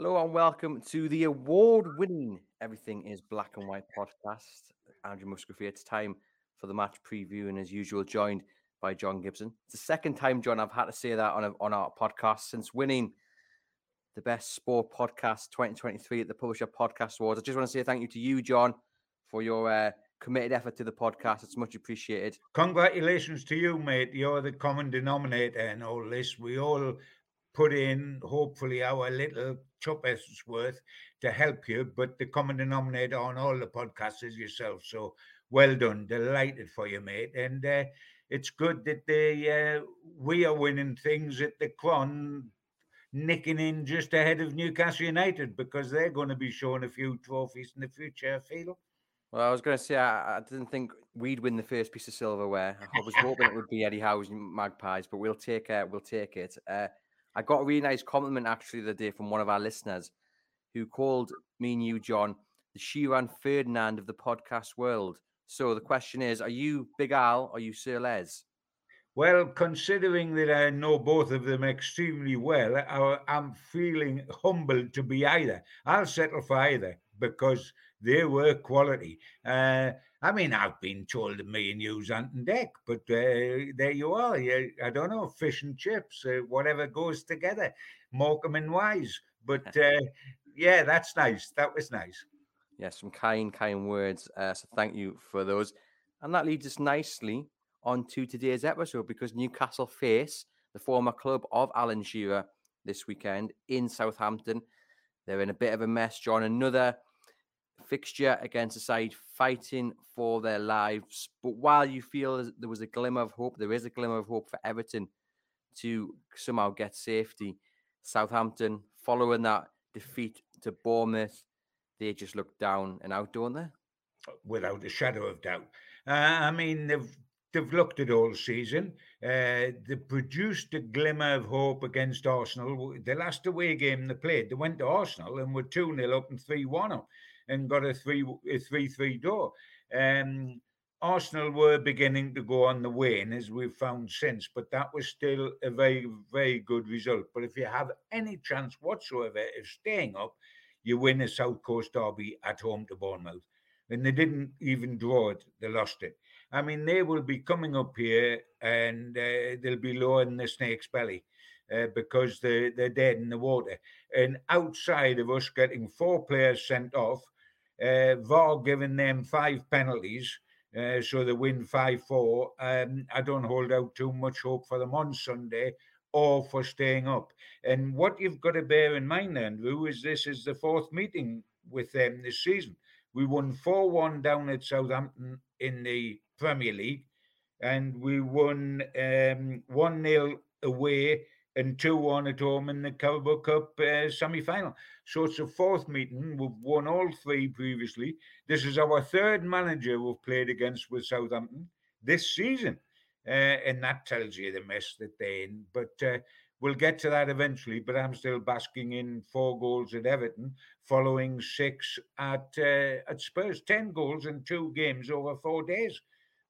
Hello and welcome to the award-winning Everything Is Black and White podcast. Andrew Musgrave here. It's time for the match preview, and as usual, joined by John Gibson. It's the second time, John, I've had to say that on a, on our podcast since winning the best sport podcast 2023 at the Publisher Podcast Awards. I just want to say thank you to you, John, for your uh, committed effort to the podcast. It's much appreciated. Congratulations to you, mate. You're the common denominator in all this. We all put in, hopefully, our little tuppence worth to help you. But the common denominator on all the podcasts is yourself. So well done. Delighted for you, mate. And uh, it's good that they uh, we are winning things at the Cron, nicking in just ahead of Newcastle United because they're going to be showing a few trophies in the future. I feel. Well, I was going to say I, I, didn't think we'd win the first piece of silverware. I was hoping it would be Eddie Howe's Magpies, but we'll take it. We'll take it. I got a really nice compliment actually the day from one of our listeners who called me and you, John, the Shearer Ferdinand of the podcast world. So the question is, are you Big Al are you Sir Les? Well, considering that I know both of them extremely well, I, I'm feeling humbled to be either. I'll settle for either because they were quality. Uh, I mean, I've been told me and you's Ant and Dec, but uh, there you are. You, I don't know, fish and chips, uh, whatever goes together, Morecambe and Wise. But uh, yeah, that's nice. That was nice. Yeah, some kind, kind words. Uh, so thank you for those. And that leads us nicely on to today's episode because Newcastle face the former club of Alan Shearer this weekend in Southampton. They're in a bit of a mess, John. Another fixture against a side fighting for their lives. But while you feel there was a glimmer of hope, there is a glimmer of hope for Everton to somehow get safety. Southampton, following that defeat to Bournemouth, they just look down and out, don't they? Without a shadow of doubt. Uh, I mean, they've they've looked at all season. Uh, they produced a glimmer of hope against Arsenal. The last away game they played, they went to Arsenal and were 2 0 up and 3 1 up and got a three a three three draw. Um, Arsenal were beginning to go on the wane, as we've found since, but that was still a very, very good result. But if you have any chance whatsoever of staying up, you win a South Coast derby at home to Bournemouth. And they didn't even draw it, they lost it. I mean, they will be coming up here and uh, they'll be lower than the snake's belly uh, because they're, they're dead in the water. And outside of us getting four players sent off, uh, VAR giving them five penalties, uh, so they win 5 4. Um, I don't hold out too much hope for them on Sunday or for staying up. And what you've got to bear in mind, Andrew, is this is the fourth meeting with them this season. We won 4 1 down at Southampton in the Premier League, and we won um, 1 um, 0 away and 2 1 at home in the Carabao Cup uh, semi final. So it's a fourth meeting. We've won all three previously. This is our third manager we've played against with Southampton this season. Uh, and that tells you the mess that they're in. But uh, we'll get to that eventually. But I'm still basking in four goals at Everton, following six at uh, at Spurs, ten goals in two games over four days,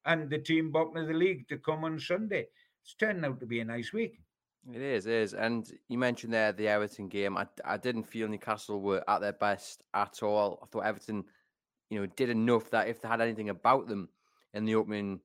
and the team bottom of the league to come on Sunday. It's turned out to be a nice week. It is, it is. And you mentioned there the Everton game. I, I didn't feel Newcastle were at their best at all. I thought Everton, you know, did enough that if they had anything about them in the opening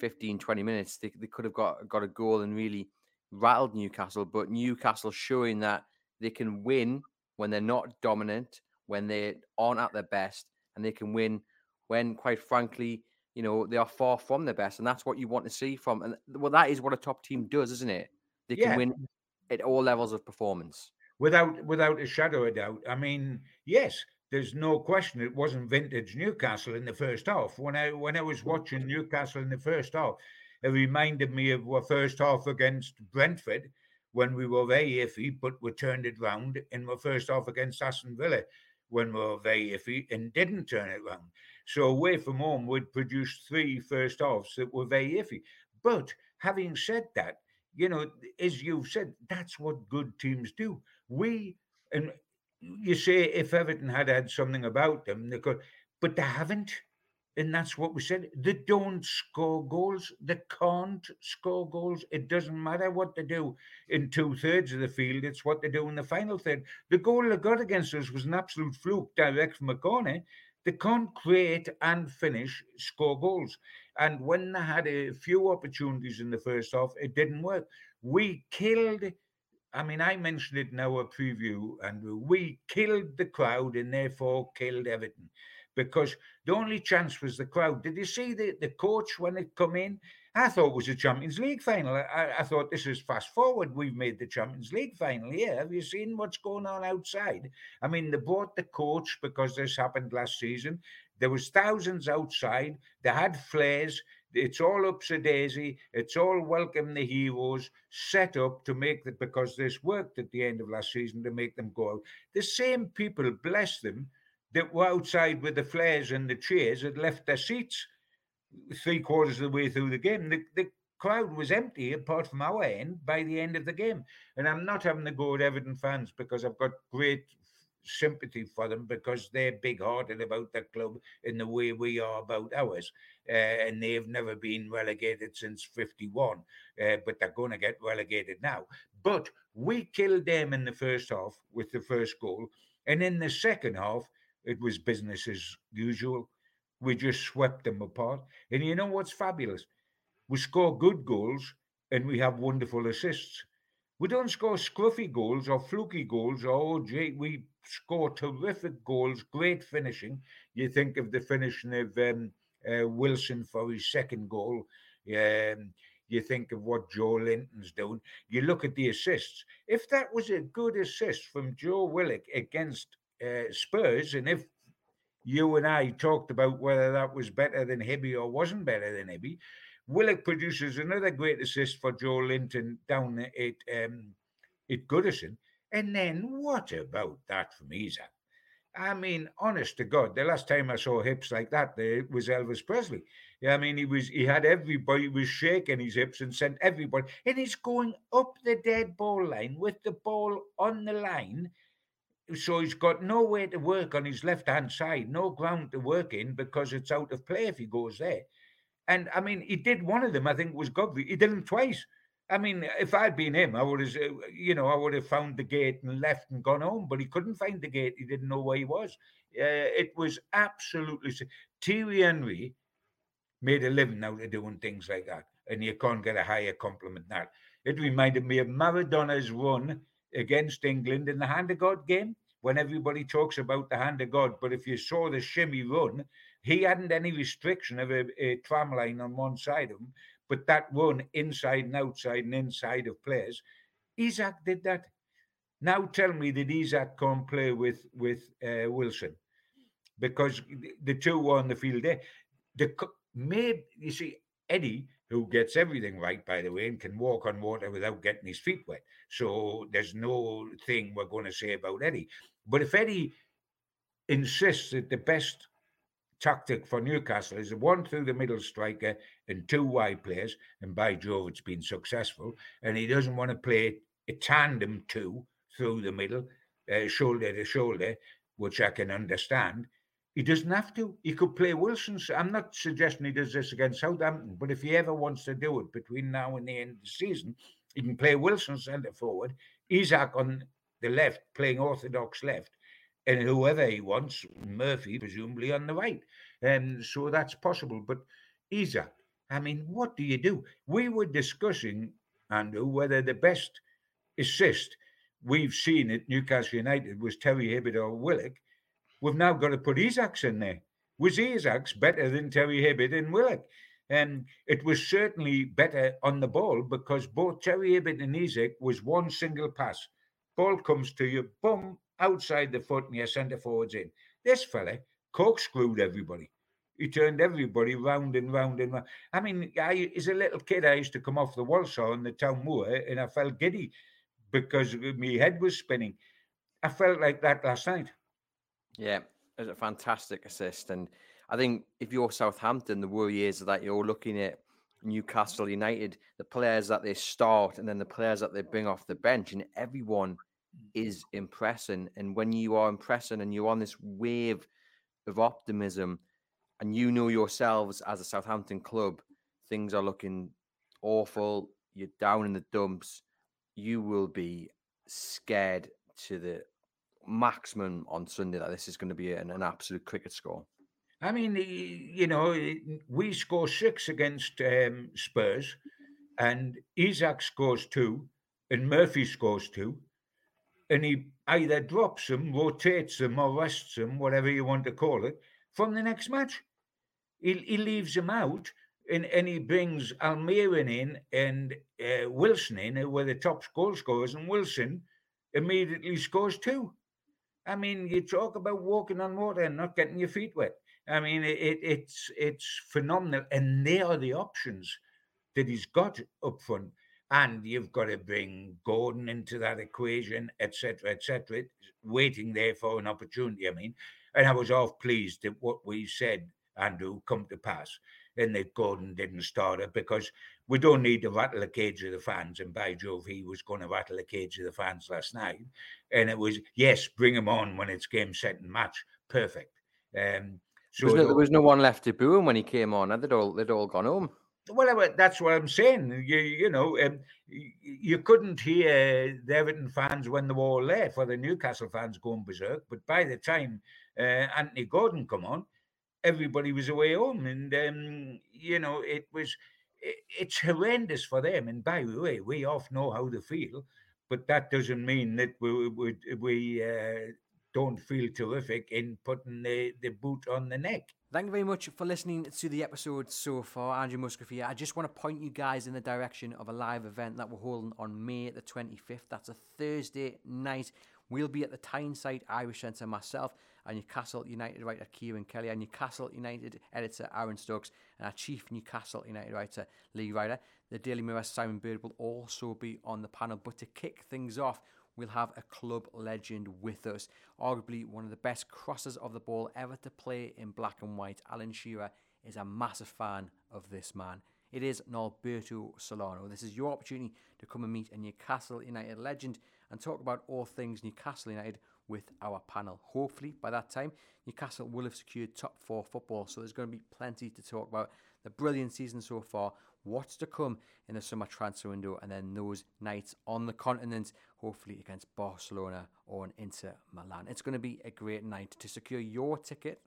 15, 20 minutes, they, they could have got, got a goal and really rattled Newcastle. But Newcastle showing that they can win when they're not dominant, when they aren't at their best, and they can win when, quite frankly, you know, they are far from their best. And that's what you want to see from. And well, that is what a top team does, isn't it? They can yeah. win at all levels of performance. Without without a shadow of doubt. I mean, yes, there's no question it wasn't vintage Newcastle in the first half. When I when I was watching Newcastle in the first half, it reminded me of our first half against Brentford when we were very iffy, but we turned it round in the first half against Aston Villa when we were very iffy and didn't turn it round. So away from home, we'd produced three first halves that were very iffy. But having said that, you know, as you've said, that's what good teams do. We and you say if Everton had had something about them, they could, but they haven't. And that's what we said. They don't score goals. They can't score goals. It doesn't matter what they do in two thirds of the field. It's what they do in the final third. The goal they got against us was an absolute fluke direct from a corner. They can't create and finish score goals. And when they had a few opportunities in the first half, it didn't work. We killed I mean, I mentioned it in our preview, and we killed the crowd and therefore killed Everton because the only chance was the crowd. Did you see the, the coach when it come in? I thought it was a Champions League final. I, I thought this is fast forward. We've made the Champions League final. Yeah, have you seen what's going on outside? I mean, they brought the coach because this happened last season. There was thousands outside. They had flares. It's all ups a daisy. It's all welcome the heroes set up to make that because this worked at the end of last season to make them go out. The same people, bless them, that were outside with the flares and the cheers had left their seats three quarters of the way through the game. The, the crowd was empty apart from our end by the end of the game. And I'm not having to go at Everton fans because I've got great sympathy for them because they're big hearted about their club in the way we are about ours. Uh, and they've never been relegated since 51, uh, but they're going to get relegated now. But we killed them in the first half with the first goal. And in the second half, it was business as usual. We just swept them apart. And you know what's fabulous? We score good goals and we have wonderful assists. We don't score scruffy goals or fluky goals or oh, gee, we score terrific goals, great finishing. You think of the finishing of um, uh, Wilson for his second goal. Um, you think of what Joelinton's doing. You look at the assists. If that was a good assist from Joe Willock against uh, Spurs, and if you and I talked about whether that was better than Hibby or wasn't better than Hibby, Willock produces another great assist for Joelinton down at um, at Goodison. And then what about that from Isak? I mean, honest to God, the last time I saw hips like that, it was Elvis Presley. Yeah, I mean, he was he had everybody was shaking his hips and sent everybody, and he's going up the dead ball line with the ball on the line. So he's got nowhere to work on his left hand side, no ground to work in because it's out of play if he goes there. And I mean, he did one of them, I think, was Godfrey. He did them twice. I mean, if I'd been him, I would have, you know, I would have found the gate and left and gone home. But he couldn't find the gate. He didn't know where he was. Uh, it was absolutely. Thierry Henry made a living out of doing things like that, and you can't get a higher compliment than that. It reminded me of Maradona's run against England in the Hand of God game when everybody talks about the Hand of God. But if you saw the shimmy run, he hadn't any restriction of a, a tram line on one side of him but that run inside and outside and inside of players, Isak did that. Now tell me that Isak can't play with with uh, Wilson because the two were on the field there. The maybe you see Eddie, who gets everything right, by the way, and can walk on water without getting his feet wet. So there's no thing we're going to say about Eddie. But if Eddie insists that the best tactic for Newcastle is one through the middle striker and two wide players. And by Jove, it's been successful. And he doesn't want to play a tandem two through the middle, uh, shoulder to shoulder, which I can understand. He doesn't have to. He could play Wilson. I'm not suggesting he does this against Southampton, but if he ever wants to do it between now and the end of the season, he can play Wilson centre forward, Isak on the left, playing orthodox left, and whoever he wants, Murphy presumably on the right. And um, so that's possible. But Isak, I mean, what do you do? We were discussing, Andrew, whether the best assist we've seen at Newcastle United was Terry Hibbitt or Willock. We've now got to put Isak's in there. Was Isak's better than Terry Hibbitt and Willock? And it was certainly better on the ball because both Terry Hibbitt and Isak was one single pass. Ball comes to you, boom, outside the foot and your centre forwards in. This fella corkscrewed everybody. He turned everybody round and round and round. I mean, I, as a little kid, I used to come off the waltzer in the town moor and I felt giddy because my head was spinning. I felt like that last night. Yeah, it was a fantastic assist. And I think if you're Southampton, the worry is that you're looking at Newcastle United, the players that they start and then the players that they bring off the bench, and everyone is impressing. And when you are impressing and you're on this wave of optimism, and you know yourselves as a Southampton club, things are looking awful. You're down in the dumps. You will be scared to the maximum on Sunday that this is going to be an, an absolute cricket score. I mean, you know, we score six against um, Spurs, and Isak scores two, and Murphy scores two, and he either drops them, rotates them, or rests them, whatever you want to call it, from the next match. He, he leaves them out, and, and he brings Almiron in and uh, Wilson in, who were the top goal scorers, and Wilson immediately scores two. I mean, you talk about walking on water and not getting your feet wet. I mean, it, it's it's phenomenal, and they are the options that he's got up front. And you've got to bring Gordon into that equation, etc., etc. Waiting there for an opportunity. I mean, and I was half pleased that what we said, Andrew, come to pass, and that Gordon didn't start it because we don't need to rattle the cage of the fans. And by Jove, he was going to rattle the cage of the fans last night. And it was yes, bring him on when it's game, set, and match. Perfect. Um, so there was, no, there was no one left to boo him when he came on. They'd all they'd all gone home. Well, that's what I'm saying. You you know, um, you couldn't hear the Everton fans when they were all there for the Newcastle fans going berserk. But by the time uh, Anthony Gordon come on, everybody was away home, and um, you know it was it, it's horrendous for them. And by the way, we off know how they feel, but that doesn't mean that we we, we uh, don't feel terrific in putting the, the boot on the neck. Thank you very much for listening to the episode so far. Andrew Musgrave here. I just want to point you guys in the direction of a live event that we're holding on May the 25th. That's a Thursday night. We'll be at the Tyneside Irish Centre myself and Newcastle United writer Kieran Kelly, and Newcastle United editor Aaron Stokes, and our chief Newcastle United writer Lee Ryder. The Daily Mirror Simon Bird will also be on the panel. But to kick things off, we'll have a club legend with us. Arguably one of the best crossers of the ball ever to play in black and white. Alan Shearer is a massive fan of this man. It is Norberto Solano. This is your opportunity to come and meet a Newcastle United legend and talk about all things Newcastle United with our panel. Hopefully, by that time, Newcastle will have secured top four football, so there's going to be plenty to talk about. The brilliant season so far, what's to come in the summer transfer window, and then those nights on the continent, hopefully against Barcelona or Inter Milan. It's going to be a great night. To secure your ticket,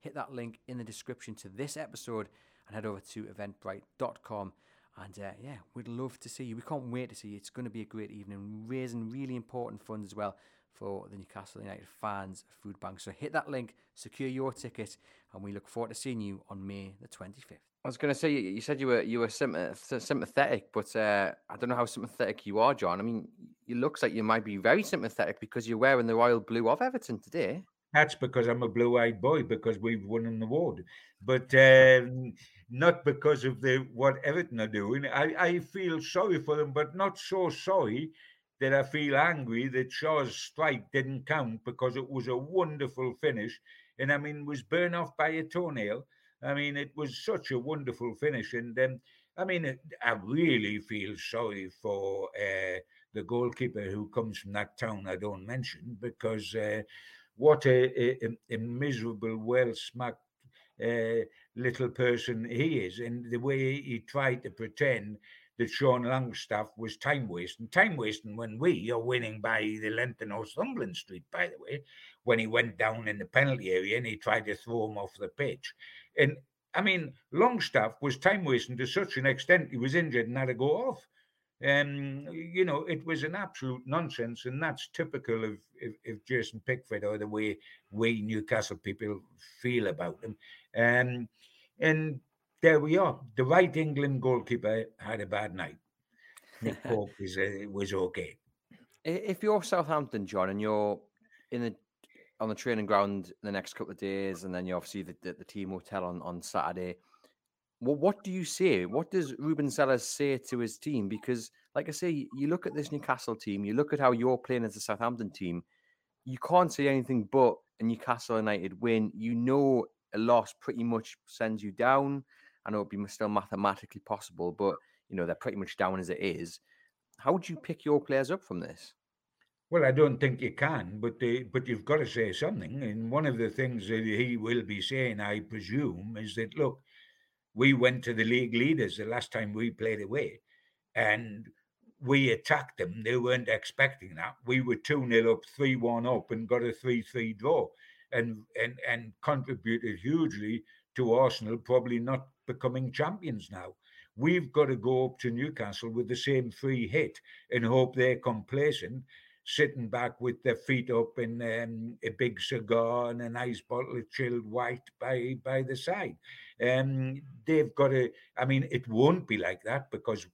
hit that link in the description to this episode and head over to eventbrite.com. And uh, yeah, we'd love to see you. We can't wait to see you. It's going to be a great evening, raising really important funds as well for the Newcastle United Fans Food Bank. So hit that link, secure your ticket, and we look forward to seeing you on May the 25th. I was going to say you said you were you were sympathetic, but uh, I don't know how sympathetic you are, John. I mean, it looks like you might be very sympathetic because you're wearing the royal blue of Everton today. That's because I'm a blue-eyed boy because we've won an award, but um, not because of the what Everton are doing. I, I feel sorry for them, but not so sorry that I feel angry that Shaw's strike didn't count because it was a wonderful finish. And I mean, was burned off by a toenail. I mean, it was such a wonderful finish. And um, I mean, I really feel sorry for uh, the goalkeeper who comes from that town I don't mention because uh, what a, a, a, miserable, well smacked uh, little person he is. And the way he tried to pretend that Sean Longstaff was time wasting. Time wasting when we are winning by the length of Northumberland Street, by the way, when he went down in the penalty area and he tried to throw him off the pitch. And I mean, Longstaff was time wasting to such an extent he was injured and had to go off. Um, you know, it was an absolute nonsense, and that's typical of, of, of Jordan Pickford or the way we Newcastle people feel about him. Um, and there we are. The right England goalkeeper had a bad night. Nick Pope was uh, was okay. If you're Southampton, John, and you're in the on the training ground the next couple of days, and then you obviously the, the, the team hotel on on Saturday, Well, what do you say? What does Ruben Selles say to his team? Because, like I say, you look at this Newcastle team, you look at how you're playing as a Southampton team, you can't say anything but a Newcastle United win. You know a loss pretty much sends you down. I know it'd be still mathematically possible, but you know they're pretty much down as it is. How would you pick your players up from this? Well, I don't think you can, but they, but you've got to say something. And one of the things that he will be saying, I presume, is that look, we went to the league leaders the last time we played away, and we attacked them. They weren't expecting that. We were 2 0 up, 3 1 up, and got a 3 3 draw and, and, and contributed hugely to Arsenal probably not becoming champions now. We've got to go up to Newcastle with the same free hit and hope they're complacent, sitting back with their feet up in um, a big cigar and a nice bottle of chilled white by by the side. Um, they've got to. I mean, it won't be like that because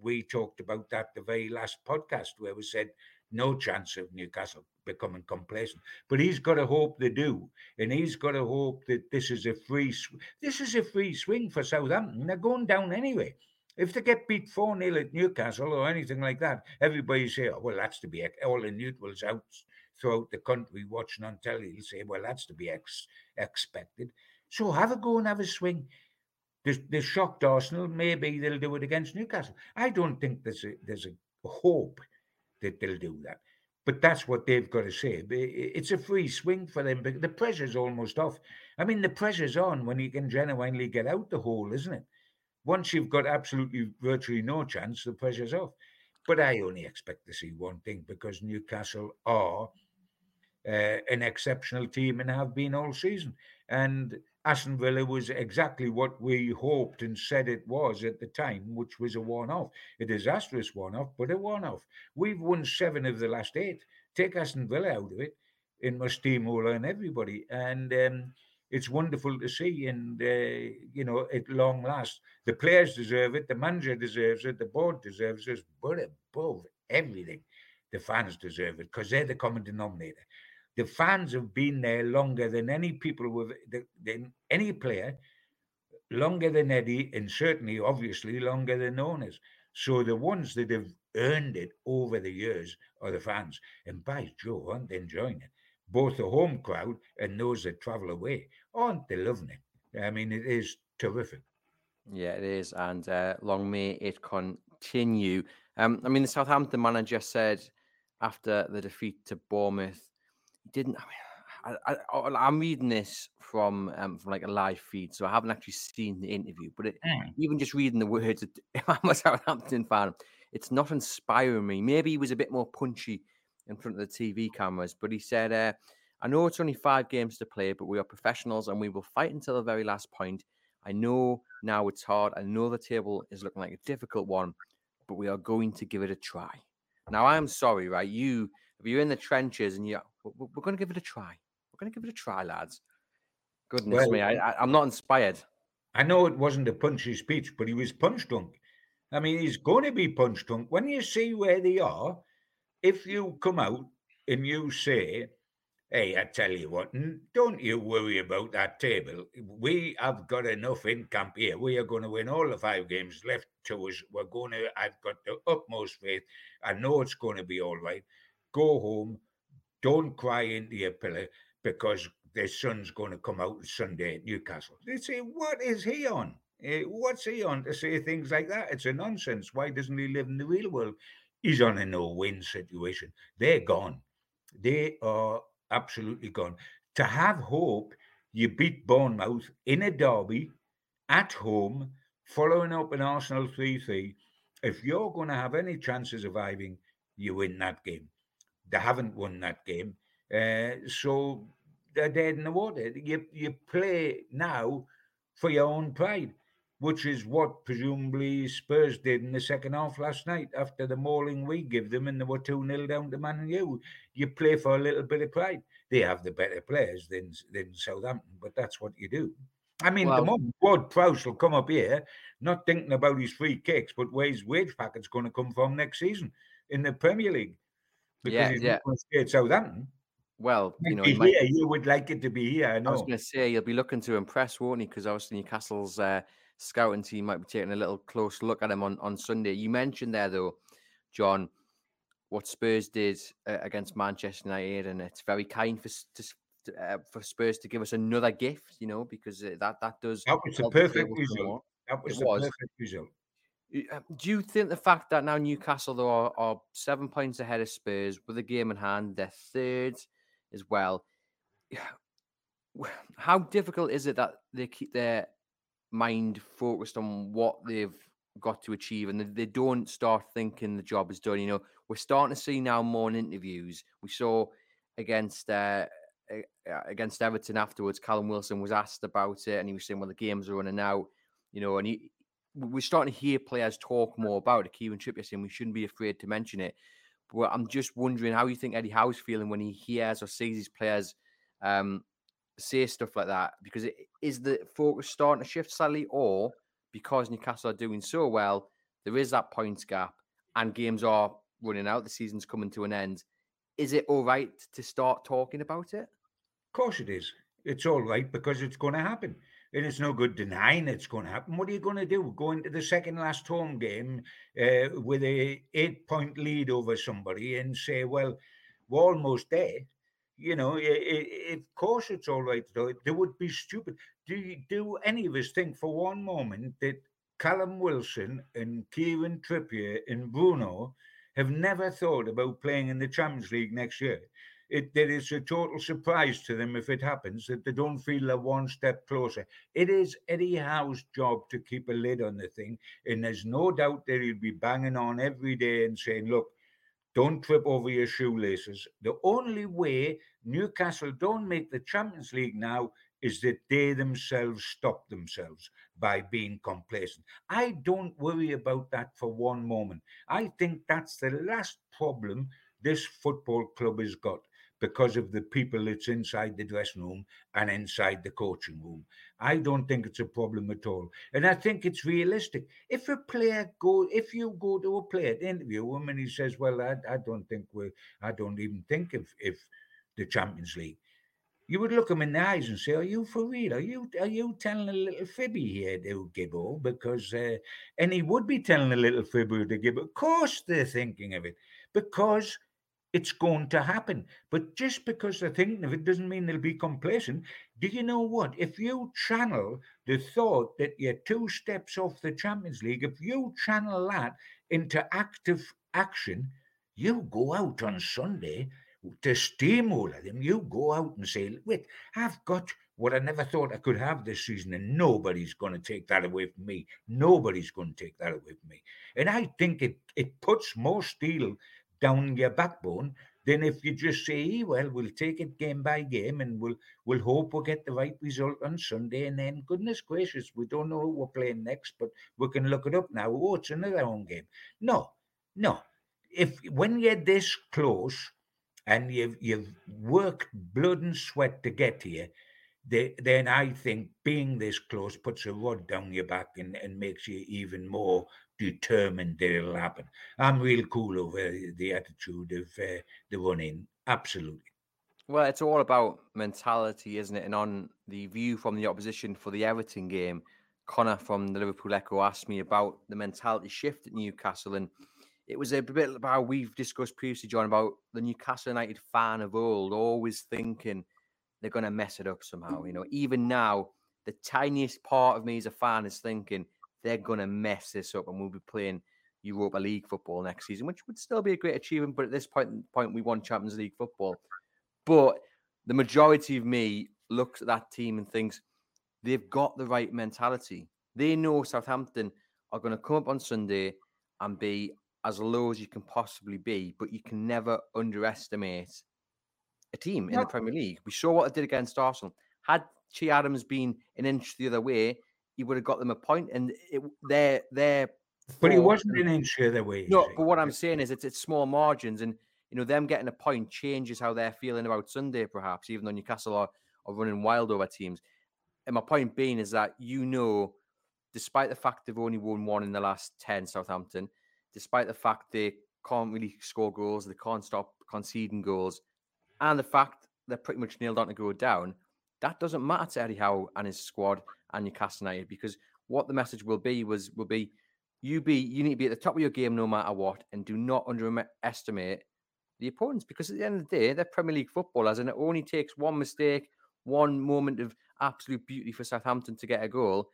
we talked about that the very last podcast where we said no chance of Newcastle becoming complacent. But he's got to hope they do, and he's got to hope that this is a free. Sw- this is a free swing for Southampton. They're going down anyway. If they get beat 4 0 at Newcastle or anything like that, everybody say, oh, well, that's to be all the neutrals out throughout the country watching on telly will say, well, that's to be ex- expected. So have a go and have a swing. They shocked Arsenal. Maybe they'll do it against Newcastle. I don't think there's a, there's a hope that they'll do that. But that's what they've got to say. It's a free swing for them. But the pressure's almost off. I mean, the pressure's on when you can genuinely get out the hole, isn't it? Once you've got absolutely virtually no chance, the pressure's off. But I only expect to see one thing because Newcastle are uh, an exceptional team and have been all season. And Aston Villa was exactly what we hoped and said it was at the time, which was a one off, a disastrous one off, but a one off. We've won seven of the last eight. Take Aston Villa out of it, it must steamroll on everybody. And um, it's wonderful to see. And, uh, you know, at long last, the players deserve it, the manager deserves it, the board deserves it, but above everything, the fans deserve it because they're the common denominator the fans have been there longer than any people with than any player, longer than Eddie, and certainly, obviously, longer than owners. So the ones that have earned it over the years are the fans. And by Joe, aren't they enjoying it? Both the home crowd and those that travel away, aren't they loving it? I mean, it is terrific. Yeah, it is, and uh, long may it continue. Um, I mean, the Southampton manager said after the defeat to Bournemouth didn't. I, I, I, am reading this from um, from like a live feed, so I haven't actually seen the interview. But it, mm. even just reading the words, I'm a Southampton fan. It's not inspiring me. Maybe he was a bit more punchy in front of the TV cameras, but he said, uh, "I know it's only five games to play, but we are professionals and we will fight until the very last point. I know now it's hard. I know the table is looking like a difficult one, but we are going to give it a try." Now, I'm sorry, right? You, if you're in the trenches and you we're, we're going to give it a try. We're going to give it a try, lads. Goodness well, me, I, I'm not inspired. I know it wasn't a punchy speech, but he was punch drunk. I mean, he's going to be punch drunk. When you see where they are, if you come out and you say, Hey, I tell you what, don't you worry about that table. We have got enough in camp here. We are going to win all the five games left to us. We're going to, I've got the utmost faith. I know it's going to be all right. Go home, don't cry into your pillow because their son's going to come out Sunday at Newcastle. They say, What is he on? Uh, what's he on to say things like that? It's a nonsense. Why doesn't he live in the real world? He's on a no win situation. They're gone. They are absolutely gone. To have hope, you beat Bournemouth in a derby at home, following up an Arsenal 3 3. If you're going to have any chance of surviving, you win that game. They haven't won that game. Uh, so they're dead in the water. You, you play now for your own pride, which is what presumably Spurs did in the second half last night after the mauling we give them and they were 2 0 down to Man U. You play for a little bit of pride. They have the better players than, than Southampton, but that's what you do. I mean, well, the moment Ward Prowse will come up here, not thinking about his free kicks, but where his wage packet's going to come from next season in the Premier League because yeah, he's yeah. not stay at Southampton. Well, you know, might, here, you would like it to be here. I, I was going to say you'll be looking to impress, won't he? Because obviously Newcastle's uh, scouting team might be taking a little close look at him on, on Sunday. You mentioned there, though, John, what Spurs did uh, against Manchester United, and it's very kind for to, uh, for Spurs to give us another gift, you know, because uh, that that does. That was a perfect result. That was a perfect result. Um, do you think the fact that now Newcastle though are, are, seven points ahead of Spurs with a game in hand, they're third as well? How difficult is it that they keep their mind focused on what they've got to achieve and they don't start thinking the job is done? You know, we're starting to see now more in interviews. We saw against uh, against Everton afterwards, Callum Wilson was asked about it and he was saying, "Well, the games are running out." You know, and he, we're starting to hear players talk more about it. Kieran Trippier saying we shouldn't be afraid to mention it. But I'm just wondering how you think Eddie Howe's feeling when he hears or sees these players um, say stuff like that. Because it, is the focus starting to shift slightly, or because Newcastle are doing so well, there is that points gap and games are running out, the season's coming to an end. Is it all right to start talking about it? Of course it is. It's all right because it's going to happen and it's no good denying it's going to happen. What are you going to do? Go into the second last home game uh, with a eight point lead over somebody and say, "Well, we're almost there." You know, it, it, of course it's all right. to do it. they would be stupid. Do you, do any of us think for one moment that Callum Wilson and Kieran Trippier and Bruno have never thought about playing in the Champions League next year? It, that it's a total surprise to them if it happens, that they don't feel they're one step closer. It is Eddie Howe's job to keep a lid on the thing. And there's no doubt that he'll be banging on every day and saying, look, don't trip over your shoelaces. The only way Newcastle don't make the Champions League now is that they themselves stop themselves by being complacent. I don't worry about that for one moment. I think that's the last problem this football club has got because of the people that's inside the dressing room and inside the coaching room. I don't think it's a problem at all. And I think it's realistic. If a player go, if you go to a player to interview him and he says, Well, I, I don't think we I don't even think if if the Champions League. You would look him in the eyes and say, "Are you for real? Are you are you telling a little fibby here to Gibbo?" Because uh, and he would be telling a little fibby to Gibbo. Of course, they're thinking of it because it's going to happen. But just because they're thinking of it doesn't mean they'll be complacent. Do you know what? If you channel the thought that you're two steps off the Champions League, if you channel that into active action, you go out on Sunday to steamroller them. You go out and say, wait, I've got what I never thought I could have this season, and nobody's going to take that away from me. Nobody's going to take that away from me. And I think it, it puts more steel down your backbone than if you just say, well, we'll take it game by game and we'll we'll hope we'll get the right result on Sunday. And then goodness gracious, we don't know who we're playing next, but we can look it up now. Oh, it's another home game. No, no. If when you're this close and you've you've worked blood and sweat to get here, then I think being this close puts a rod down your back and, and makes you even more determined that it'll happen. I'm real cool over the attitude of uh, the running. Absolutely. Well, it's all about mentality, isn't it? And on the view from the opposition for the Everton game, Connor from the Liverpool Echo asked me about the mentality shift at Newcastle. And it was a bit about we've discussed previously, John, about the Newcastle United fan of old, always thinking they're going to mess it up somehow. You know, even now, the tiniest part of me as a fan is thinking, they're going to mess this up and we'll be playing Europa League football next season, which would still be a great achievement. But at this point, point we won Champions League football. But the majority of me looks at that team and thinks they've got the right mentality. They know Southampton are going to come up on Sunday and be as low as you can possibly be, but you can never underestimate a team in the Premier League. We saw what it did against Arsenal. Had Che Adams been an inch the other way, he would have got them a point. and it, they're they're. But he wasn't an inch the other way. No, but what I'm saying is it's it's small margins, and you know them getting a point changes how they're feeling about Sunday, perhaps, even though Newcastle are, are running wild over teams. And my point being is that you know, despite the fact they've only won one in the last ten, Southampton, despite the fact they can't really score goals, they can't stop conceding goals, and the fact they're pretty much nailed on to go down, that doesn't matter to Eddie Howe and his squad and Newcastle United because what the message will be was will be you be you need to be at the top of your game no matter what, and do not underestimate the opponents because at the end of the day, they're Premier League footballers, and it only takes one mistake, one moment of absolute beauty for Southampton to get a goal,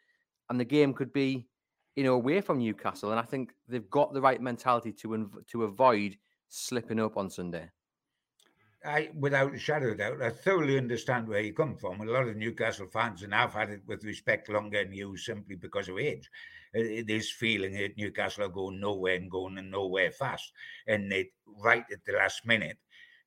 and the game could be, you know, away from Newcastle. And I think they've got the right mentality to to avoid slipping up on Sunday. I, without a shadow of doubt, I thoroughly understand where you come from. A lot of Newcastle fans, and I've had it with respect longer than you, simply because of age. Uh, uh, this feeling that Newcastle are going nowhere and going nowhere fast, and they right at the last minute,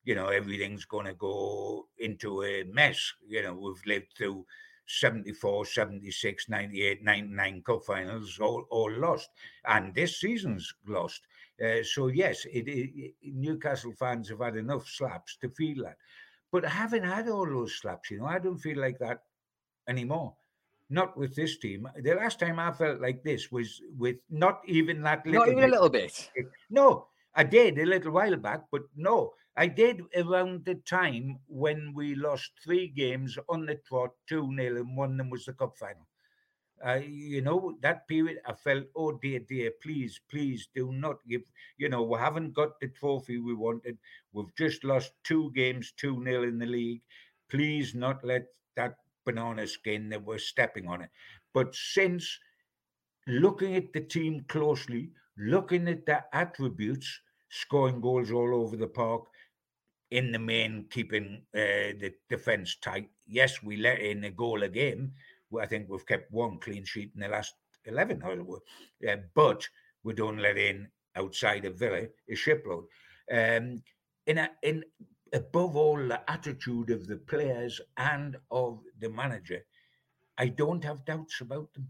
you know, everything's going to go into a mess. You know, we've lived through 74, 76, 98, 99 cup finals, all, all lost. And this season's lost. Uh, so, yes, it, it, Newcastle fans have had enough slaps to feel that. But having had all those slaps, you know, I don't feel like that anymore. Not with this team. The last time I felt like this was with not even that little Not even bit. a little bit. No, I did a little while back, but no, I did around the time when we lost three games on the trot, 2 0, and one of them was the cup final. Uh, you know, that period, I felt, oh dear, dear, please, please do not give. You know, we haven't got the trophy we wanted. We've just lost two games, 2 0 in the league. Please not let that banana skin that we're stepping on it. But since looking at the team closely, looking at their attributes, scoring goals all over the park, in the main, keeping uh, the defence tight. Yes, we let in a goal a game, I think we've kept one clean sheet in the last 11, uh, but we don't let in outside of Villa a shipload. Um, in, a, in above all, the attitude of the players and of the manager, I don't have doubts about them.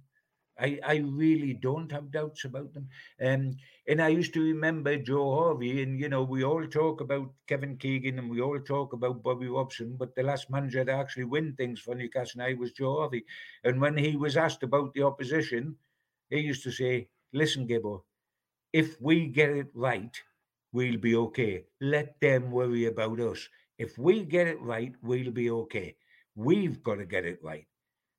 I, I really don't have doubts about them. Um, and I used to remember Joe Harvey, and you know, we all talk about Kevin Keegan and we all talk about Bobby Robson, but the last manager to actually win things for Newcastle United was Joe Harvey. And when he was asked about the opposition, he used to say, Listen, Gibbo, if we get it right, we'll be okay. Let them worry about us. If we get it right, we'll be okay. We've got to get it right.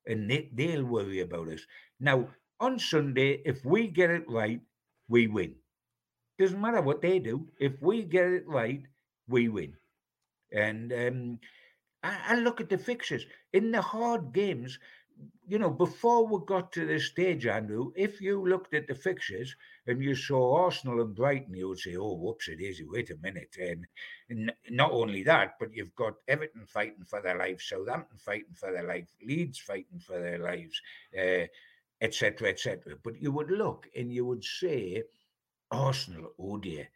And they, they'll worry about us. Now, on Sunday, if we get it right, we win. Doesn't matter what they do. If we get it right, we win. And um, I, I look at the fixtures in the hard games. You know, before we got to this stage, Andrew, if you looked at the fixtures and you saw Arsenal and Brighton, you would say, "Oh, whoops, it is. Wait a minute." And, and not only that, but you've got Everton fighting for their lives, Southampton fighting for their life, Leeds fighting for their lives. Uh, etc., etc. But you would look and you would say, Arsenal, oh dear,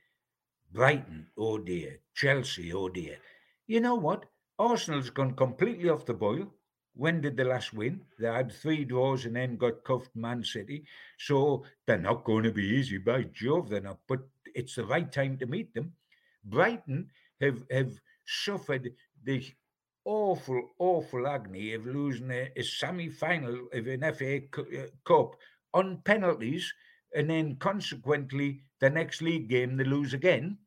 Brighton, oh dear, Chelsea, oh dear. You know what? Arsenal's gone completely off the boil. When did the last win? They had three draws and then got cuffed Man City. So they're not going to be easy. By Jove, they're not. But it's the right time to meet them. Brighton have have suffered the awful, awful agony of losing a, a semi final of an FA uh, Cup on penalties, and then consequently, the next league game they lose again.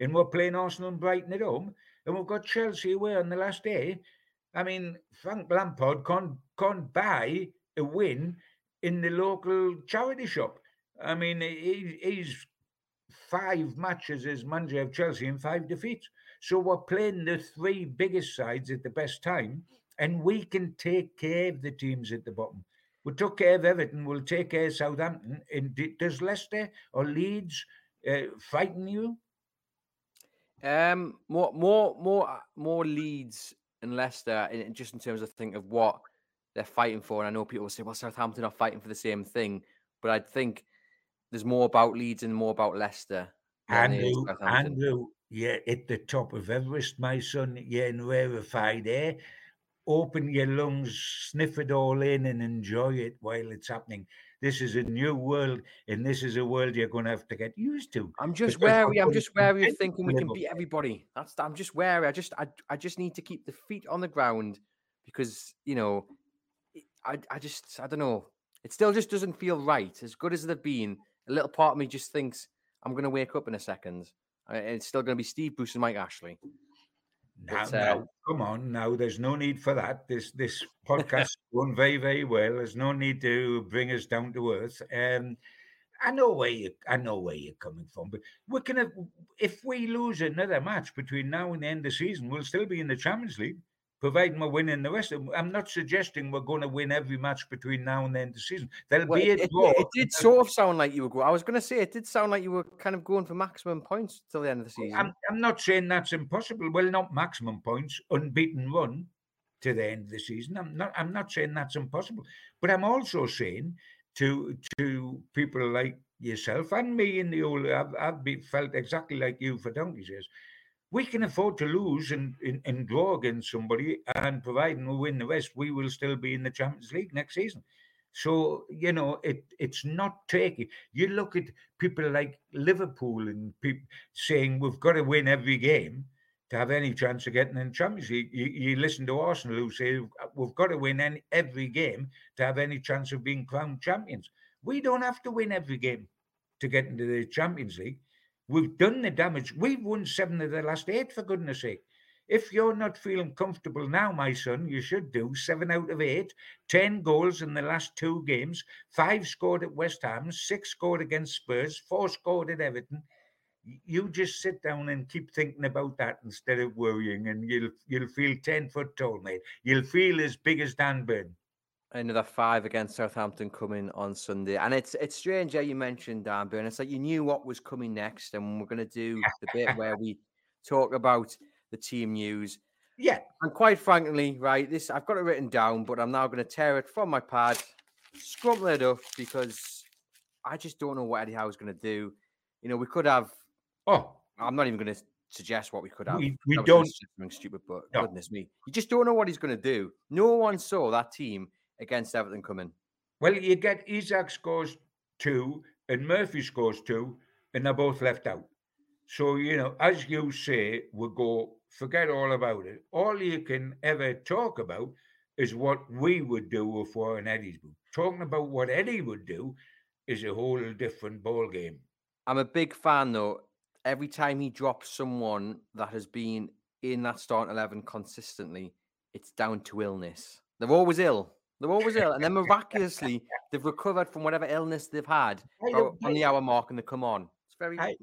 And we're playing Arsenal and Brighton at home, and we've got Chelsea away on the last day. I mean, Frank Lampard can't, can't buy a win in the local charity shop. I mean, he, he's five matches as manager of Chelsea and five defeats. So we're playing the three biggest sides at the best time, and we can take care of the teams at the bottom. We took care of Everton. We'll take care of Southampton. And does Leicester or Leeds uh, frighten you? Um, more, more, more, more Leeds and Leicester, in, just in terms of think of what they're fighting for. And I know people will say, "Well, Southampton are fighting for the same thing," but I think there's more about Leeds and more about Leicester. Andrew, Andrew, you're at the top of Everest, my son. You're in rarefied air. Open your lungs, sniff it all in, and enjoy it while it's happening. This is a new world, and this is a world you're going to have to get used to. I'm just wary. I'm just wary of thinking we can beat everybody. That's. I'm just wary. I just. I. I just need to keep the feet on the ground because you know, I. I just. I don't know. It still just doesn't feel right. As good as they've been, a little part of me just thinks I'm going to wake up in a second. It's still going to be Steve Bruce and Mike Ashley. Now, uh, now, come on. Now, there's no need for that. This this podcast going very, very well. There's no need to bring us down to earth. Um, I know where you I know where you're coming from, but we're gonna if we lose another match between now and the end of the season, we'll still be in the Champions League, providing we're winning the rest of them. I'm not suggesting we're going to win every match between now and the end of the season. There'll well, be a it, draw. It, it did sort of sound like you were going. I was going to say it did sound like you were kind of going for maximum points till the end of the season. I'm, I'm not saying that's impossible. Well, not maximum points, unbeaten run to the end of the season. I'm not. I'm not saying that's impossible, but I'm also saying to to people like yourself and me in the old I've, I've been, felt exactly like you for donkey's years. We can afford to lose and, and, and draw against somebody, and providing we win the rest, we will still be in the Champions League next season. So you know, it it's not tricky. You look at people like Liverpool and people saying we've got to win every game to have any chance of getting in the Champions League. You, you listen to Arsenal who say we've got to win any, every game to have any chance of being crowned champions. We don't have to win every game to get into the Champions League. We've done the damage. We've won seven of the last eight, for goodness sake. If you're not feeling comfortable now, my son, you should do seven out of eight, 10 goals in the last two games, five scored at West Ham, six scored against Spurs, four scored at Everton you just sit down and keep thinking about that instead of worrying, and you'll you'll feel ten foot tall, mate. You'll feel as big as Dan Burn. Another five against Southampton coming on Sunday, and it's it's strange how you mentioned Dan Burn. It's like you knew what was coming next, and we're going to do the bit where we talk about the team news. Yeah, and quite frankly, right, this I've got it written down, but I'm now going to tear it from my pad, scrumple it up because I just don't know what Eddie Howe's going to do. You know, we could have Oh, I'm not even going to suggest what we could have. We, we don't something stupid, but no. goodness me, you just don't know what he's going to do. No one saw that team against Everton coming. Well, you get Isak scores two and Murphy scores two, and they're both left out. So you know, as you say, we go forget all about it. All you can ever talk about is what we would do if we're in Eddie's boot. Talking about what Eddie would do is a whole different ball game. I'm a big fan though every time he drops someone that has been in that starting 11 consistently, it's down to illness. They're always ill. They're always ill. And then miraculously, they've recovered from whatever illness they've had on the hour mark and they come on. It's very. I,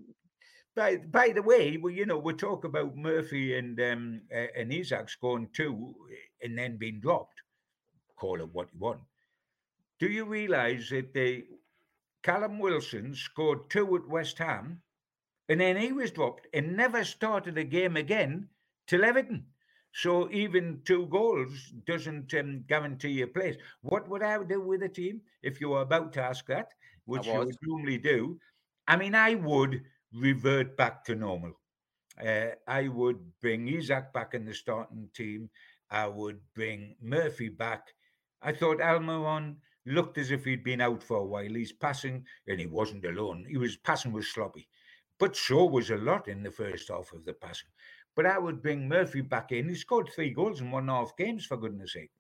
by, by the way, well, you know, we talk about Murphy and um, uh, and Isak scoring two and then being dropped. Call it what you want. Do you realise that they Callum Wilson scored two at West Ham and then he was dropped and never started a game again till Everton. So even two goals doesn't um, guarantee a place. What would I do with a team if you were about to ask that, which you would normally do? I mean, I would revert back to normal. Uh, I would bring Isak back in the starting team. I would bring Murphy back. I thought Almiron looked as if he'd been out for a while. He's passing, and he wasn't alone. He was passing was sloppy. But Schär was a lot in the first half of the passing. But I would bring Murphy back in. He scored three goals in one and a half games, for goodness sake.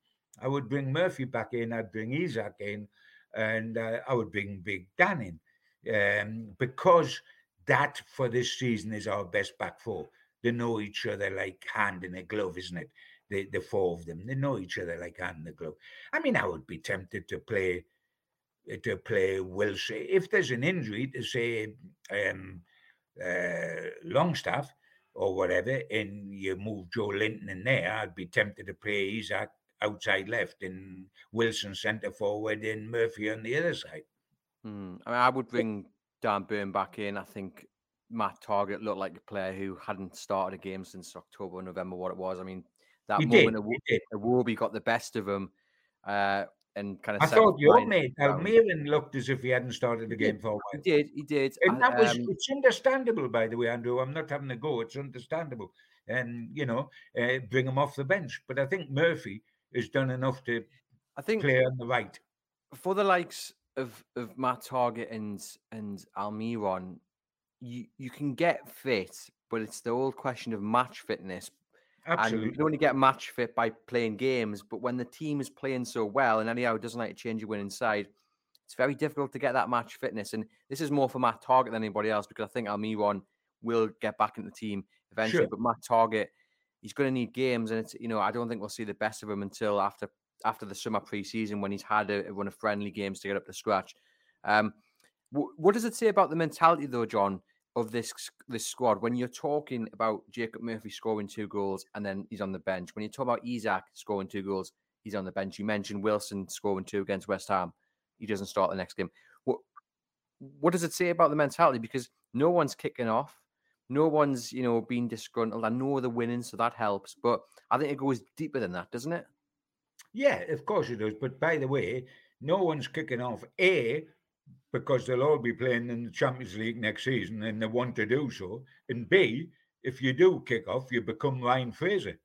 I would bring Murphy back in. I'd bring Isak in. And uh, I would bring Big Dan in. Um, because that for this season is our best back four. They know each other like hand in a glove, isn't it? The, the four of them, they know each other like hand in a glove. I mean, I would be tempted to play to play Wilson if there's an injury to say um, uh, Longstaff or whatever, and you move Joelinton in there, I'd be tempted to play Isak outside left and Wilson centre forward and Murphy on the other side. Hmm. I mean, I would bring Dan Burn back in. I think Matt Targett looked like a player who hadn't started a game since October, November, what it was. I mean, that he moment did, of Iwobi got the best of him. Uh, and kind of. I thought your mate Almiron looked as if he hadn't started the game for a while. He did, he did, and that was um, it's understandable, by the way, Andrew. I'm not having a go. It's understandable, and you know, uh, bring him off the bench. But I think Murphy has done enough to, I think, play on the right. For the likes of of Matt Targett and and Almiron, you you can get fit, but it's the old question of match fitness. Absolutely. And you only get match fit by playing games, but when the team is playing so well and anyhow doesn't like to change your winning side, it's very difficult to get that match fitness. And this is more for Matt Targett than anybody else because I think Almiron will get back into the team eventually. Sure. But Matt Targett, he's going to need games, and it's you know I don't think we'll see the best of him until after after the summer preseason when he's had a, a run of friendly games to get up to scratch. Um, wh- what does it say about the mentality though, John, of this this squad when you're talking about Jacob Murphy scoring two goals and then he's on the bench? When you talk about Isak scoring two goals, he's on the bench. You mentioned Wilson scoring two against West Ham, he doesn't start the next game. What what does it say about the mentality? Because no one's kicking off no one's you know being disgruntled. I know they're winning, so that helps. But I think it goes deeper than that, doesn't it? Yeah, of course it does. But by the way, no one's kicking off. A because they'll all be playing in the Champions League next season and they want to do so. And B, if you do kick off, you become Ryan Fraser.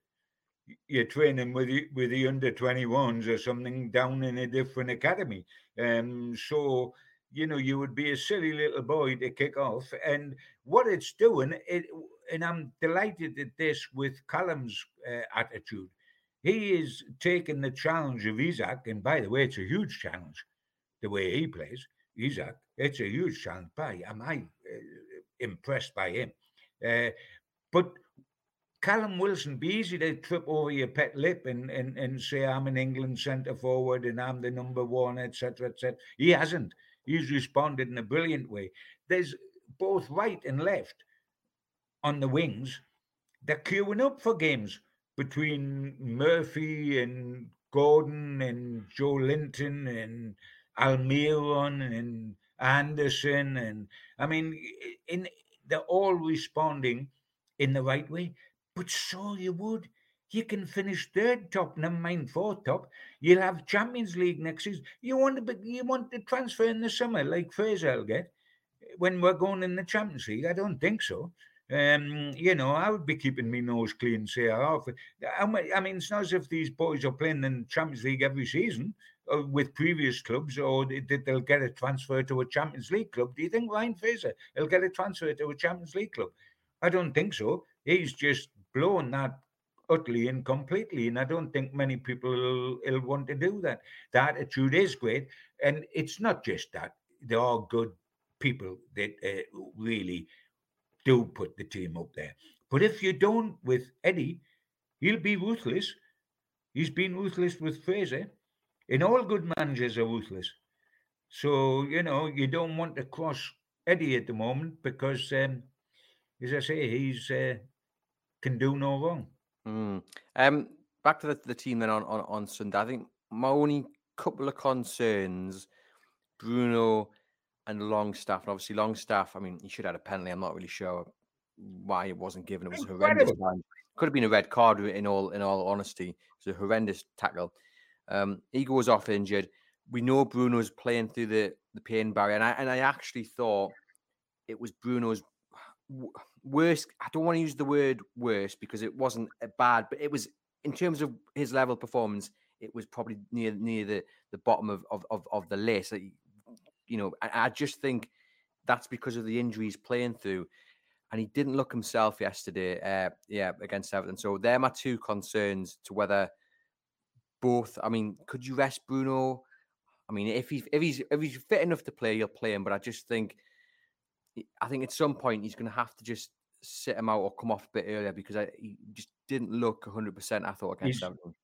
You're training with the, with the under 21s or something down in a different academy. Um, so you know, you would be a silly little boy to kick off. And what it's doing, it, and I'm delighted at this with Callum's uh, attitude. He is taking the challenge of Isak, and by the way, it's a huge challenge the way he plays. Isak, it's a huge. By am I uh, impressed by him? Uh, but Callum Wilson, be easy to trip over your pet lip and, and, and say I'm an England centre forward and I'm the number one, etc., etc. He hasn't. He's responded in a brilliant way. There's both right and left on the wings. They're queuing up for games between Murphy and Gordon and Joelinton and Almiron and Anderson and I mean in they're all responding in the right way. But so you would you can finish third top, never mind fourth top. You'll have Champions League next season. You want to you want to transfer in the summer like Fraser will get when we're going in the Champions League. I don't think so. Um, you know, I would be keeping my nose clean, say off. I mean, it's not as if these boys are playing in the Champions League every season with previous clubs, or that they'll get a transfer to a Champions League club. Do you think Ryan Fraser will get a transfer to a Champions League club? I don't think so. He's just blown that utterly and completely. And I don't think many people will, will want to do that. The attitude is great. And it's not just that, there are good people that uh, really do put the team up there. But if you don't with Eddie, he'll be ruthless. He's been ruthless with Fraser. And all good managers are ruthless. So, you know, you don't want to cross Eddie at the moment because, um, as I say, he's uh, can do no wrong. Mm. Um, back to the, the team then on, on, on Sunday. I think my only couple of concerns, Bruno and Longstaff. And obviously, Longstaff, I mean, he should have had a penalty. I'm not really sure why it wasn't given. It was horrendous. Could have been a red card in all in all honesty. It's a horrendous tackle. Um, he goes off injured. We know Bruno's playing through the, the pain barrier. And I, and I actually thought it was Bruno's worst. I don't want to use the word worst because it wasn't bad, but it was in terms of his level of performance. It was probably near near the, the bottom of, of, of, of the list. You know, I, I just think that's because of the injuries playing through, and he didn't look himself yesterday. Uh, yeah, against Everton. So they're my two concerns to whether both. I mean, could you rest Bruno? I mean, if he's if he's if he's fit enough to play, you'll play him. But I just think I think at some point he's going to have to just sit him out or come off a bit earlier because I, he just didn't look 100%, I thought, against Everton.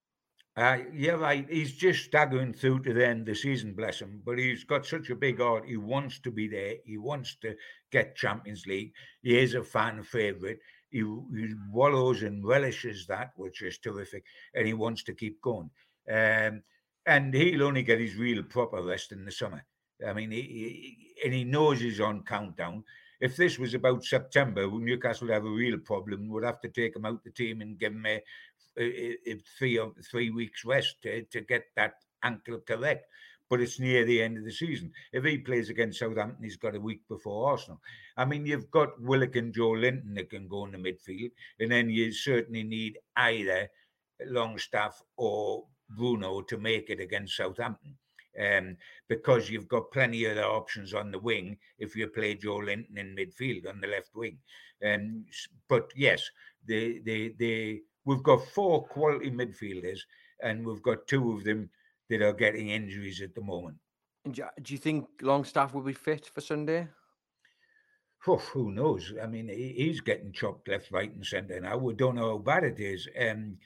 Uh, yeah, right. He's just staggering through to the end of the season, bless him. But he's got such a big heart. He wants to be there. He wants to get Champions League. He is a fan favourite. He, he wallows and relishes that, which is terrific. And he wants to keep going. Um, and he'll only get his real proper rest in the summer. I mean, he, he, and he knows he's on countdown. If this was about September, Newcastle would have a real problem. Would have to take him out the team and give him a, a, a three or three weeks rest to, to get that ankle correct. But it's near the end of the season. If he plays against Southampton, he's got a week before Arsenal. I mean, you've got Willock and Joelinton that can go in the midfield, and then you certainly need either Longstaff or Bruno to make it against Southampton um, because you've got plenty of other options on the wing if you play Joelinton in midfield on the left wing. Um, but yes, they, they, they, we've got four quality midfielders, and we've got two of them that are getting injuries at the moment. Do you think Longstaff will be fit for Sunday? oh, who knows? I mean, he's getting chopped left, right, and centre now. We don't know how bad it is. And,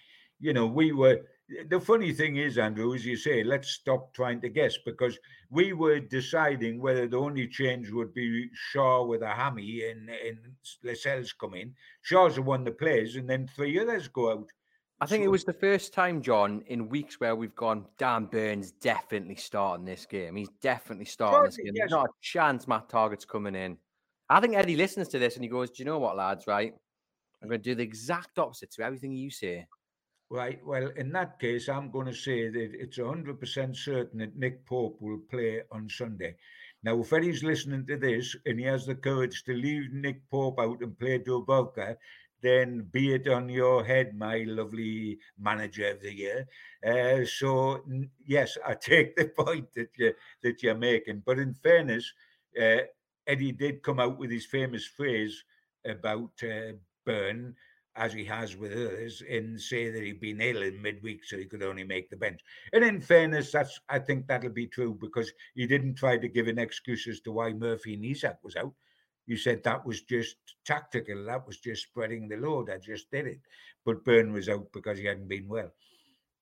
you know, we were. The funny thing is, Andrew, as you say, let's stop trying to guess because we were deciding whether the only change would be Schär with a hammy and and Lascelles come in. Schär's the one that plays, and then three others go out. I think it was the first time, John, in weeks where we've gone. Dan Burn's definitely starting this game. He's definitely starting this game. There's not a chance Matt Targett's coming in. I think Eddie listens to this and he goes, "Do you know what, lads? Right, I'm going to do the exact opposite to everything you say." Right. Well, in that case, I'm going to say that it's 100% certain that Nick Pope will play on Sunday. Now, if Eddie's listening to this and he has the courage to leave Nick Pope out and play Dubravka, then be it on your head, my lovely manager of the year. Uh, so yes, I take the point that you that you're making. But in fairness, uh, Eddie did come out with his famous phrase about uh, Burn, as he has with others, and say that he'd been ill in midweek, so he could only make the bench. And in fairness, that's I think that'll be true because he didn't try to give an excuse as to why Murphy and Isak was out. You said that was just tactical, that was just spreading the load. I just did it. But Burn was out because he hadn't been well.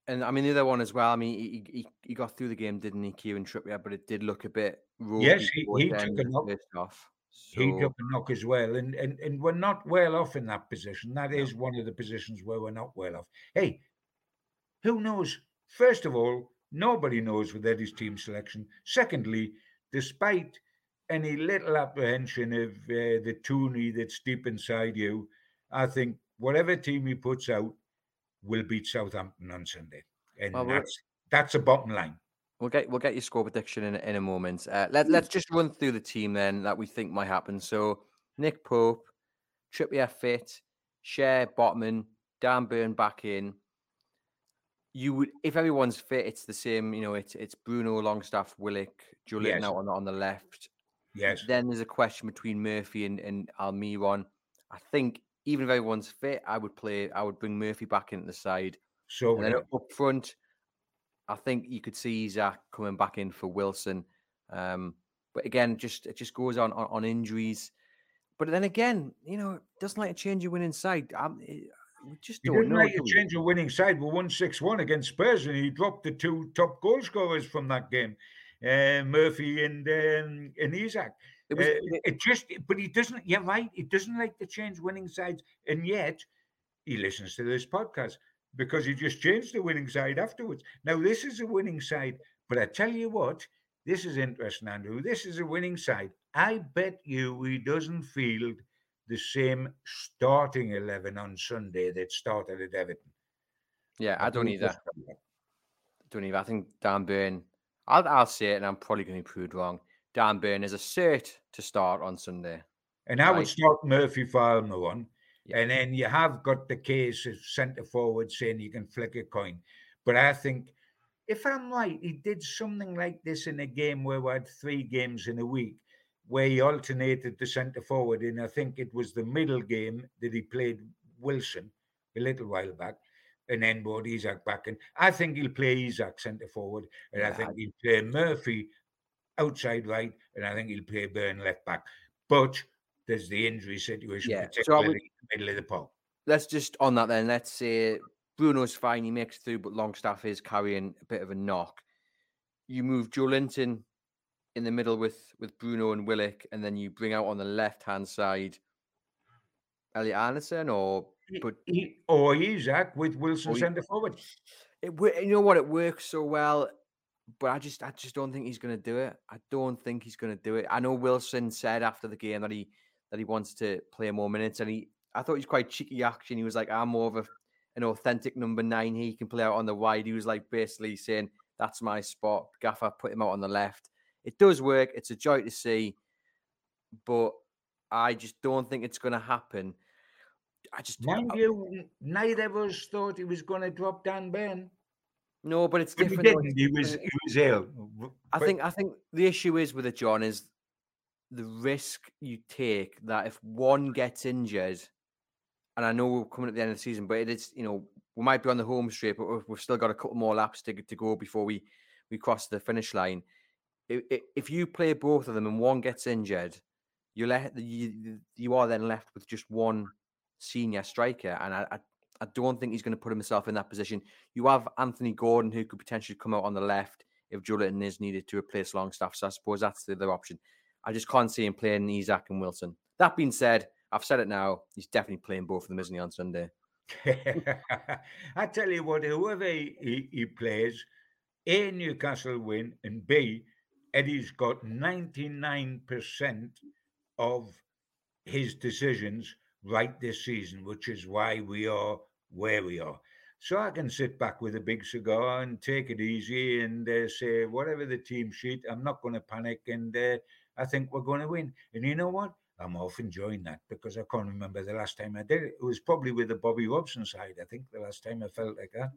And I mean the other one as well. I mean, he, he, he got through the game, didn't he, Kieran Trippier? But it did look a bit Yes, he, he took a knock. Off, so... He took a knock as well, and, and and we're not well off in that position. That is one of the positions where we're not well off. Hey, who knows? First of all, nobody knows with Eddie's team selection. Secondly, despite any little apprehension of uh, the toony that's deep inside you, I think whatever team he puts out will beat Southampton on Sunday, and well, that's that's a bottom line. We'll get we'll get your score prediction in in a moment. Uh, let let's just run through the team then that we think might happen. So Nick Pope, Trippier fit, Schär Botman, Dan Burn back in. You would if everyone's fit, it's the same. You know, it's it's Bruno Longstaff, Willock, Julian yes. out on on the left. Yes. Then there's a question between Murphy and, and Almiron. I think even if everyone's fit, I would play. I would bring Murphy back into the side. So and then up front, I think you could see Isak coming back in for Wilson. Um, but again, just it just goes on, on, on injuries. But then again, you know, doesn't like to change your winning side. Um, we just he don't didn't know. like to change a winning side. We won six one against Spurs, and he dropped the two top goal scorers from that game, uh, Murphy and um, and Isak. It, was, uh, it just, but he doesn't. You're right. He doesn't like to change winning sides, and yet he listens to this podcast because he just changed the winning side afterwards. Now, this is a winning side, but I tell you what, this is interesting, Andrew. This is a winning side. I bet you he doesn't field the same starting 11 on Sunday that started at Everton. Yeah, I, don't either. I don't either. I think Dan Burn, I'll, I'll say it, and I'm probably going to be proved wrong. Dan Burn is a cert to start on Sunday. And I right? would start Murphy for one. Yeah. And then you have got the case of centre forward saying you can flick a coin. But I think, if I'm right, he did something like this in a game where we had three games in a week, where he alternated the centre forward. And I think it was the middle game that he played Wilson a little while back. And then brought Isak back. And I think he'll play Isak centre forward. And yeah. I think he'll play Murphy outside right. And I think he'll play Burn left back. But there's the injury situation, yeah. particularly so in the middle of the park. Let's just on that then. Let's say Bruno's fine, he makes through, but Longstaff is carrying a bit of a knock. You move Joelinton in the middle with with Bruno and Willock, and then you bring out on the left hand side Elliot Anderson or but oh, he, or Isak with Wilson oh, centre forward. It you know what it works so well, but I just I just don't think he's going to do it. I don't think he's going to do it. I know Wilson said after the game that he that he wants to play more minutes. And he, I thought he was quite cheeky action. He was like, I'm more of a, an authentic number nine. He can play out on the wide. He was like basically saying, that's my spot. Gaffer put him out on the left. It does work. It's a joy to see, but I just don't think it's going to happen. I just mind I, you, neither of us thought he was going to drop Dan Burn. No, but it's different. He, didn't. he was he was ill. I think I think the issue is with it, John, is the risk you take that if one gets injured, and I know we're coming at the end of the season, but it is you know we might be on the home straight, but we've still got a couple more laps to to go before we we cross the finish line. If, if you play both of them and one gets injured, you let you, you are then left with just one senior striker, and I, I, I don't think he's going to put himself in that position. You have Anthony Gordon who could potentially come out on the left if Julian is needed to replace Longstaff. So I suppose that's the other option. I just can't see him playing Isak and Wilson. That being said, I've said it now. He's definitely playing both of them, isn't he, on Sunday? I tell you what, whoever he, he, he plays, A, Newcastle win, and B, Eddie's got 99% of his decisions right this season, which is why we are where we are. So I can sit back with a big cigar and take it easy and uh, say, whatever the team sheet, I'm not going to panic. And uh, I think we're going to win. And you know what? I'm off enjoying that because I can't remember the last time I did it. It was probably with the Bobby Robson side. I think the last time I felt like that.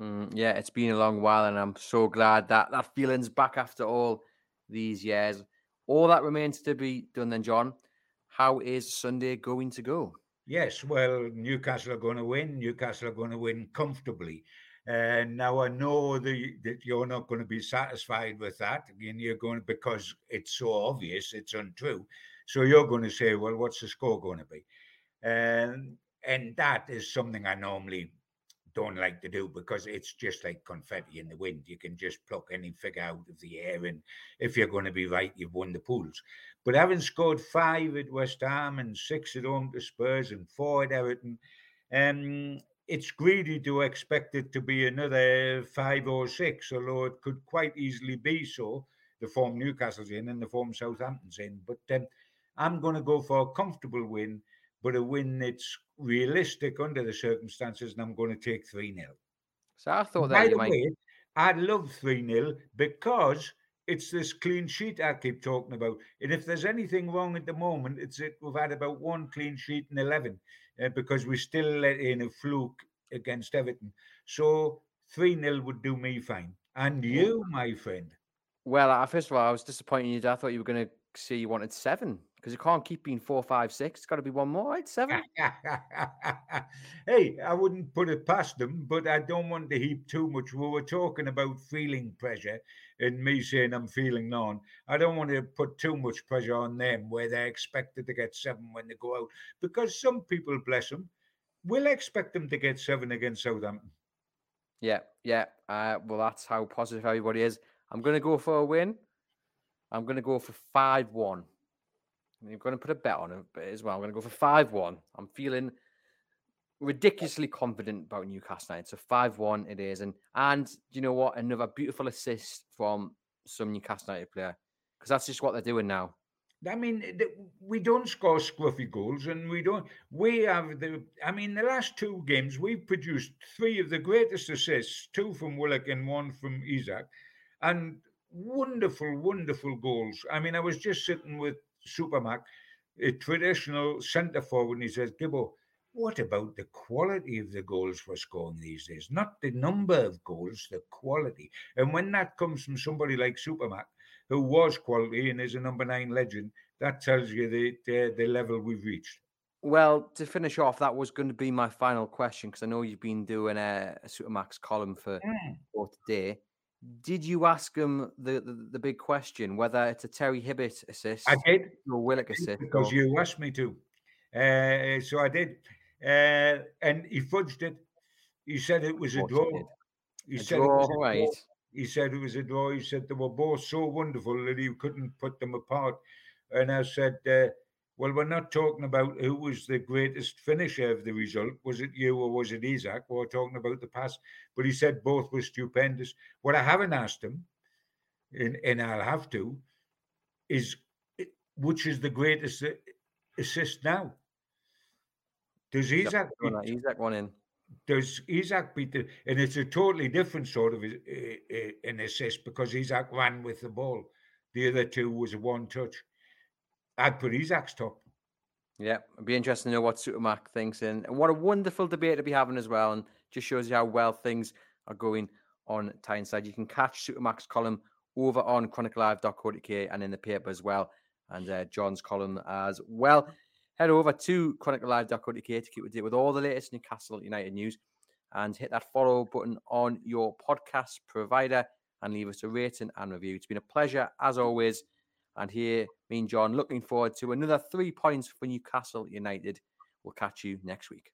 Mm, yeah, it's been a long while, and I'm so glad that that feeling's back after all these years. All that remains to be done, then, John. How is Sunday going to go? Yes, well, Newcastle are going to win. Newcastle are going to win comfortably. And now I know the, that you're not going to be satisfied with that. Again, you're going because it's so obvious, it's untrue. So you're going to say, well, what's the score going to be? And and that is something I normally don't like to do because it's just like confetti in the wind. You can just pluck any figure out of the air, and if you're going to be right, you've won the pools. But having scored five at West Ham and six at home to Spurs and four at Everton, um, it's greedy to expect it to be another five or six, although it could quite easily be so. The form Newcastle's in and the form Southampton's in, but um, I'm going to go for a comfortable win, but a win that's realistic under the circumstances, and I'm going to take 3 0. So I thought that By you might. Way, I'd love 3 0 because it's this clean sheet I keep talking about. And if there's anything wrong at the moment, it's that we've had about one clean sheet in 11 uh, because we still let in a fluke against Everton. So 3 0 would do me fine. And you, my friend? Well, first of all, I was disappointed you. I thought you were going to say you wanted seven because you can't keep being four, five, six. It's got to be one more, right? Seven. hey, I wouldn't put it past them, but I don't want to heap too much. We were talking about feeling pressure and me saying I'm feeling none. I don't want to put too much pressure on them where they're expected to get seven when they go out because some people, bless them, will expect them to get seven against Southampton. Yeah, yeah. Uh, well, that's how positive everybody is. I'm going to go for a win. I'm going to go for 5 1. I'm going to put a bet on it as well. I'm going to go for 5 1. I'm feeling ridiculously confident about Newcastle United. So 5 1 it is. And, and you know what? Another beautiful assist from some Newcastle United player because that's just what they're doing now. I mean, eh, we don't score scruffy goals, and we don't. We have the. I mean, the last two games we've produced three of the greatest assists: two from Willock and one from Isak, and wonderful, wonderful goals. I mean, I was just sitting with Supermac, a traditional centre forward, and he says, Gibbo, what about the quality of the goals we're scoring these days? Not the number of goals, the quality. And when that comes from somebody like Supermac, who was quality and is a number nine legend, that tells you the, the, the level we've reached. Well, to finish off, that was going to be my final question because I know you've been doing a, a Supermac's column for mm. for today. Did you ask him the, the, the, big question whether it's a Terry Hibbitt assist? I did. Or Willock assist? Because or... you asked me to. Uh, so I did. Uh, and he fudged it. He said it was a draw. He, a said draw, it was a right. draw. He said it was a draw. He said they were both so wonderful that he couldn't put them apart. And I said, uh, well, we're not talking about who was the greatest finisher of the result. Was it you or was it Isak? We're talking about the past. But he said both were stupendous. What I haven't asked him, and, and I'll have to, is eh, which is the greatest eh, assist now? Does Isak beat, Isak one in? Does Isak beat the? And it's a totally different sort of a, an assist because Isak ran with the ball. The other two was a one touch. I'd put Isak's top. Yeah, it'd be interesting to know what Supermac thinks. And, what a wonderful debate to be having as well. And just shows you how well things are going on Tyneside. You can catch Supermac's column over on chroniclelive.co.uk and in the paper as well. And uh, John's column as well. Head over to chroniclelive.co.uk to keep up to date with all the latest Newcastle United news and hit that follow button on your podcast provider and leave us a rating and review. It's been a pleasure, as always, And here, me and John looking forward to another three points for Newcastle United. We'll catch you next week.